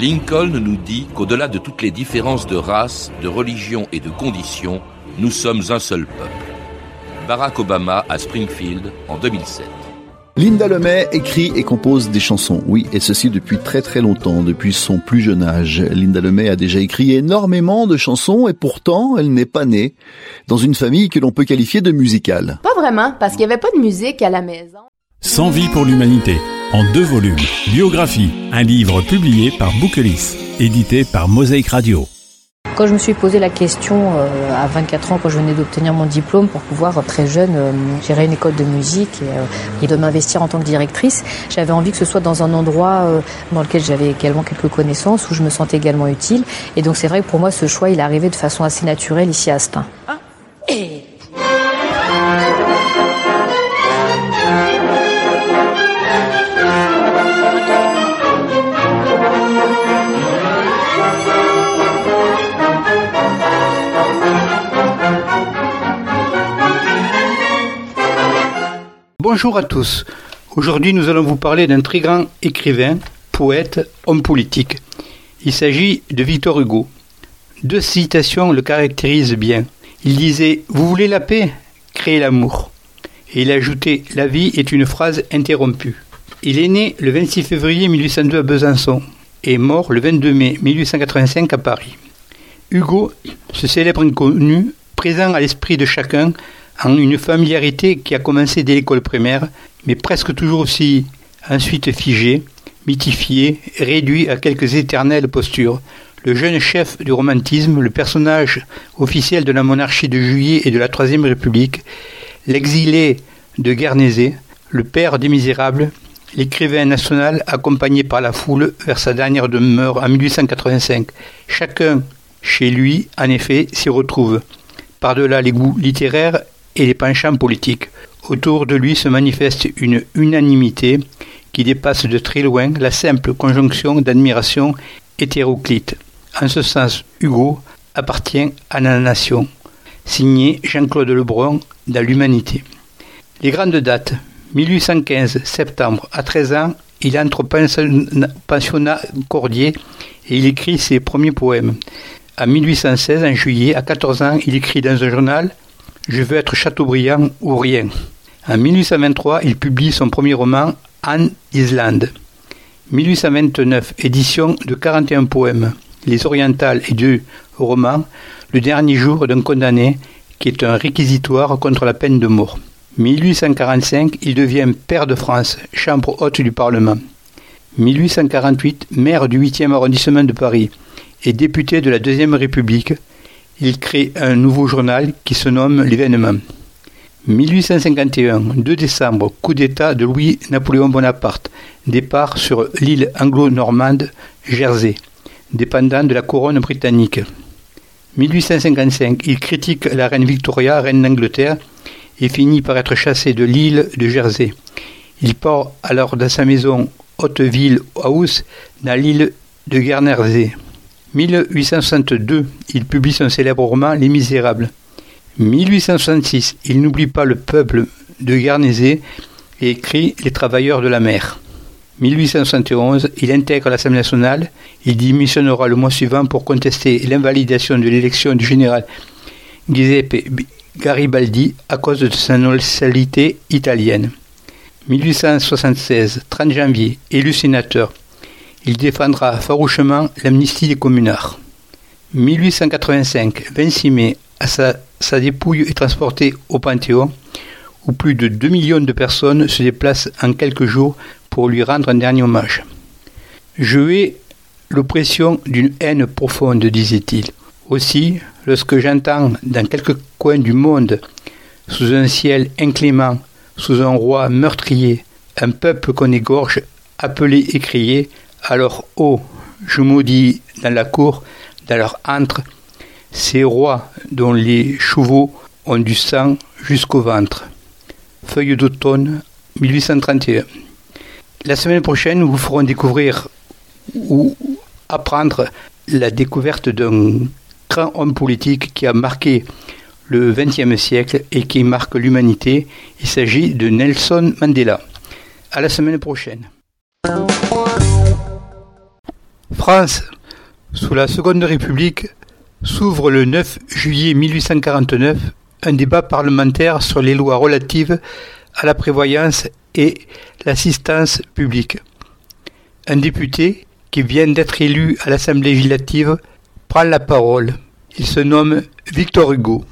Lincoln nous dit qu'au-delà de toutes les différences de race, de religion et de conditions, nous sommes un seul peuple. Barack Obama à Springfield en 2007. Linda Lemay écrit et compose des chansons, oui, et ceci depuis très très longtemps, depuis son plus jeune âge. Linda Lemay a déjà écrit énormément de chansons et pourtant elle n'est pas née dans une famille que l'on peut qualifier de musicale. Pas vraiment, parce qu'il n'y avait pas de musique à la maison. Sans vie pour l'humanité, en deux volumes. Biographie, un livre publié par Boukelis, édité par Mosaïque Radio. Quand je me suis posé la question euh, à 24 ans, quand je venais d'obtenir mon diplôme pour pouvoir euh, très jeune euh, gérer une école de musique et, et de m'investir en tant que directrice, j'avais envie que ce soit dans un endroit dans lequel j'avais également quelques connaissances, où je me sentais également utile. Et donc c'est vrai que pour moi ce choix il est arrivé de façon assez naturelle ici à Astin. Ah. Bonjour à tous. Aujourd'hui, nous allons vous parler d'un très grand écrivain, poète, homme politique. Il s'agit de Victor Hugo. Deux citations le caractérisent bien. Il disait Vous voulez la paix Créez l'amour. Et il ajoutait La vie est une phrase interrompue. Il est né le 26 février 1802 à Besançon et mort le 22 mai 1885 à Paris. Hugo, ce célèbre inconnu, présent à l'esprit de chacun, en une familiarité qui a commencé dès l'école primaire, mais presque toujours aussi ensuite figée, mythifiée, réduit à quelques éternelles postures. Le jeune chef du romantisme, le personnage officiel de la monarchie de Juillet et de la Troisième République, l'exilé de Guernesey, le père des Misérables, l'écrivain national accompagné par la foule vers sa dernière demeure en 1885. Chacun, chez lui, en effet, s'y retrouve. Par-delà les goûts littéraires et les penchants politiques. Autour de lui se manifeste une unanimité qui dépasse de très loin la simple conjonction d'admiration hétéroclite. En ce sens, Hugo appartient à la nation. Signé Jean-Claude Lebrun dans l'Humanité. Les grandes dates 1815 septembre, à 13 ans, il entre pensionnat Cordier et il écrit ses premiers poèmes. En 1816, en juillet, à 14 ans, il écrit dans un journal je veux être Chateaubriand ou rien. En 1823, il publie son premier roman, Anne Island. 1829, édition de 41 poèmes, Les Orientales et deux romans, Le dernier jour d'un condamné, qui est un réquisitoire contre la peine de mort. 1845, il devient père de France, chambre haute du Parlement. 1848, maire du 8e arrondissement de Paris et député de la Deuxième République, il crée un nouveau journal qui se nomme L'événement. 1851, 2 décembre, coup d'État de Louis-Napoléon Bonaparte, départ sur l'île anglo-normande Jersey, dépendant de la couronne britannique. 1855, il critique la reine Victoria, reine d'Angleterre, et finit par être chassé de l'île de Jersey. Il part alors dans sa maison Hauteville House, dans l'île de Guernesey. 1862, il publie son célèbre roman Les Misérables. 1866, il n'oublie pas le peuple de Guernesey et écrit Les Travailleurs de la mer. 1871, il intègre l'Assemblée nationale. Il démissionnera le mois suivant pour contester l'invalidation de l'élection du général Giuseppe Garibaldi à cause de sa nationalité italienne. 1876, 30 janvier, élu sénateur. Il défendra farouchement l'amnistie des communards. 1885, 26 mai, sa, dépouille est transportée au Panthéon, où plus de 2 millions de personnes se déplacent en quelques jours pour lui rendre un dernier hommage. Je hais l'oppression d'une haine profonde, disait-il. Aussi, lorsque j'entends dans quelques coins du monde, sous un ciel inclément, sous un roi meurtrier, un peuple qu'on égorge, appelé et crié, alors, oh, je maudis dans la cour, dans leur antre, ces rois dont les chevaux ont du sang jusqu'au ventre. Feuille d'automne 1831. La semaine prochaine, nous vous ferons découvrir ou apprendre la découverte d'un grand homme politique qui a marqué le XXe siècle et qui marque l'humanité. Il s'agit de Nelson Mandela. À la semaine prochaine. France, sous la Seconde République, s'ouvre le 9 juillet 1849 un débat parlementaire sur les lois relatives à la prévoyance et l'assistance publique. Un député, qui vient d'être élu à l'Assemblée législative, prend la parole. Il se nomme Victor Hugo.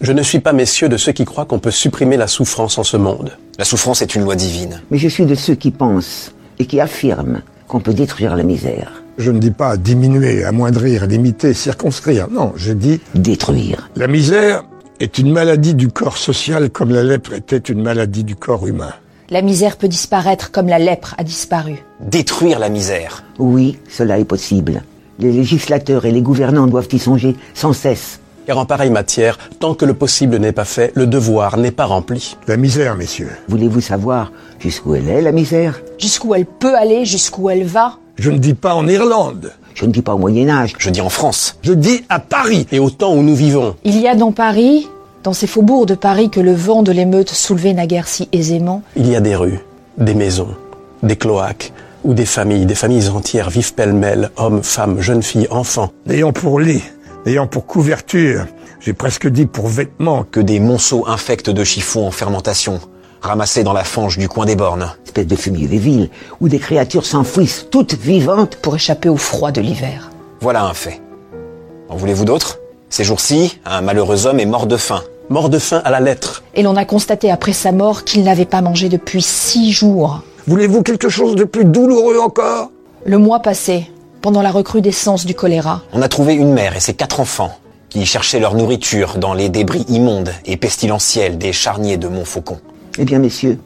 Je ne suis pas, messieurs, de ceux qui croient qu'on peut supprimer la souffrance en ce monde. La souffrance est une loi divine. Mais je suis de ceux qui pensent et qui affirment qu'on peut détruire la misère. Je ne dis pas diminuer, amoindrir, limiter, circonscrire. Non, je dis détruire. La misère est une maladie du corps social comme la lèpre était une maladie du corps humain. La misère peut disparaître comme la lèpre a disparu. Détruire la misère. Oui, cela est possible. Les législateurs et les gouvernants doivent y songer sans cesse. Car en pareille matière, tant que le possible n'est pas fait, le devoir n'est pas rempli. La misère, messieurs. Voulez-vous savoir jusqu'où elle est, la misère? Jusqu'où elle peut aller, jusqu'où elle va? Je ne dis pas en Irlande. Je ne dis pas au Moyen Âge. Je dis en France. Je dis à Paris. Et au temps où nous vivons. Il y a dans Paris, dans ces faubourgs de Paris que le vent de l'émeute soulevait naguère si aisément, Il y a des rues, des maisons, des cloaques, où des familles, des familles entières vivent pêle-mêle, hommes, femmes, jeunes filles, enfants. N'ayant pour lit, n'ayant pour couverture, j'ai presque dit pour vêtements, Que des monceaux infects de chiffons en fermentation, ramassés dans la fange du coin des bornes. Espèce de fumier des villes, où des créatures s'enfouissent toutes vivantes. pour échapper au froid de l'hiver. Voilà un fait. En voulez-vous d'autres? Ces jours-ci, un malheureux homme est mort de faim. Mort de faim à la lettre. Et l'on a constaté après sa mort qu'il n'avait pas mangé depuis six jours. voulez-vous quelque chose de plus douloureux encore? Le mois passé, pendant la recrudescence du choléra, On a trouvé une mère et ses quatre enfants qui cherchaient leur nourriture dans les débris immondes et pestilentiels des charniers de Montfaucon. Eh bien, messieurs,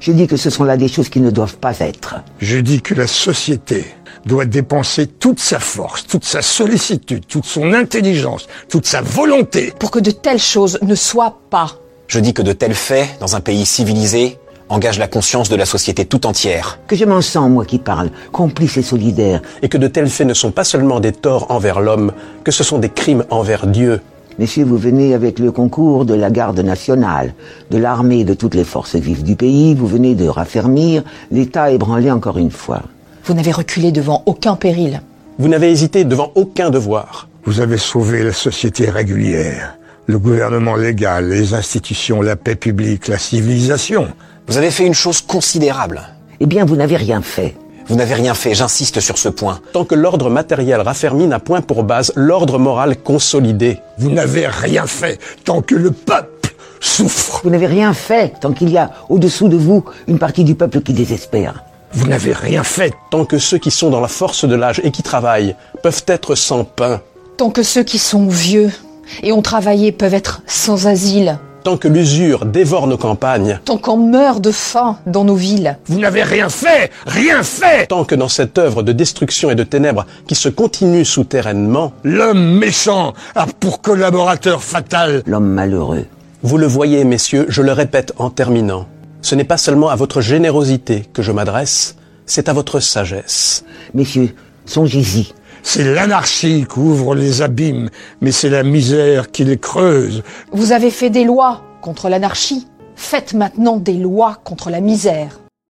je dis que ce sont là des choses qui ne doivent pas être. Je dis que la société doit dépenser toute sa force, toute sa sollicitude, toute son intelligence, toute sa volonté pour que de telles choses ne soient pas. Je dis que de tels faits, dans un pays civilisé, engagent la conscience de la société tout entière. Que je m'en sens, moi qui parle, complice et solidaire. Et que de tels faits ne sont pas seulement des torts envers l'homme, que ce sont des crimes envers Dieu. Messieurs, vous venez avec le concours de la garde nationale, de l'armée et de toutes les forces vives du pays, vous venez de raffermir l'État ébranlé encore une fois. Vous n'avez reculé devant aucun péril. Vous n'avez hésité devant aucun devoir. Vous avez sauvé la société régulière, le gouvernement légal, les institutions, la paix publique, la civilisation. Vous avez fait une chose considérable. Eh bien, vous n'avez rien fait. Vous n'avez rien fait, j'insiste sur ce point. Tant que l'ordre matériel raffermi n'a point pour base l'ordre moral consolidé. Vous n'avez rien fait tant que le peuple souffre. Vous n'avez rien fait tant qu'il y a au-dessous de vous une partie du peuple qui désespère. Vous n'avez rien fait Tant que ceux qui sont dans la force de l'âge et qui travaillent peuvent être sans pain. Tant que ceux qui sont vieux et ont travaillé peuvent être sans asile. Tant que l'usure dévore nos campagnes. Tant qu'on meurt de faim dans nos villes. Vous n'avez rien fait Rien fait Tant que dans cette œuvre de destruction et de ténèbres qui se continue souterrainement, L'homme méchant a pour collaborateur fatal L'homme malheureux. vous le voyez, messieurs, je le répète en terminant, ce n'est pas seulement à votre générosité que je m'adresse, c'est à votre sagesse. Messieurs, songez-y. C'est l'anarchie qui ouvre les abîmes, mais c'est la misère qui les creuse. Vous avez fait des lois contre l'anarchie. Faites maintenant des lois contre la misère.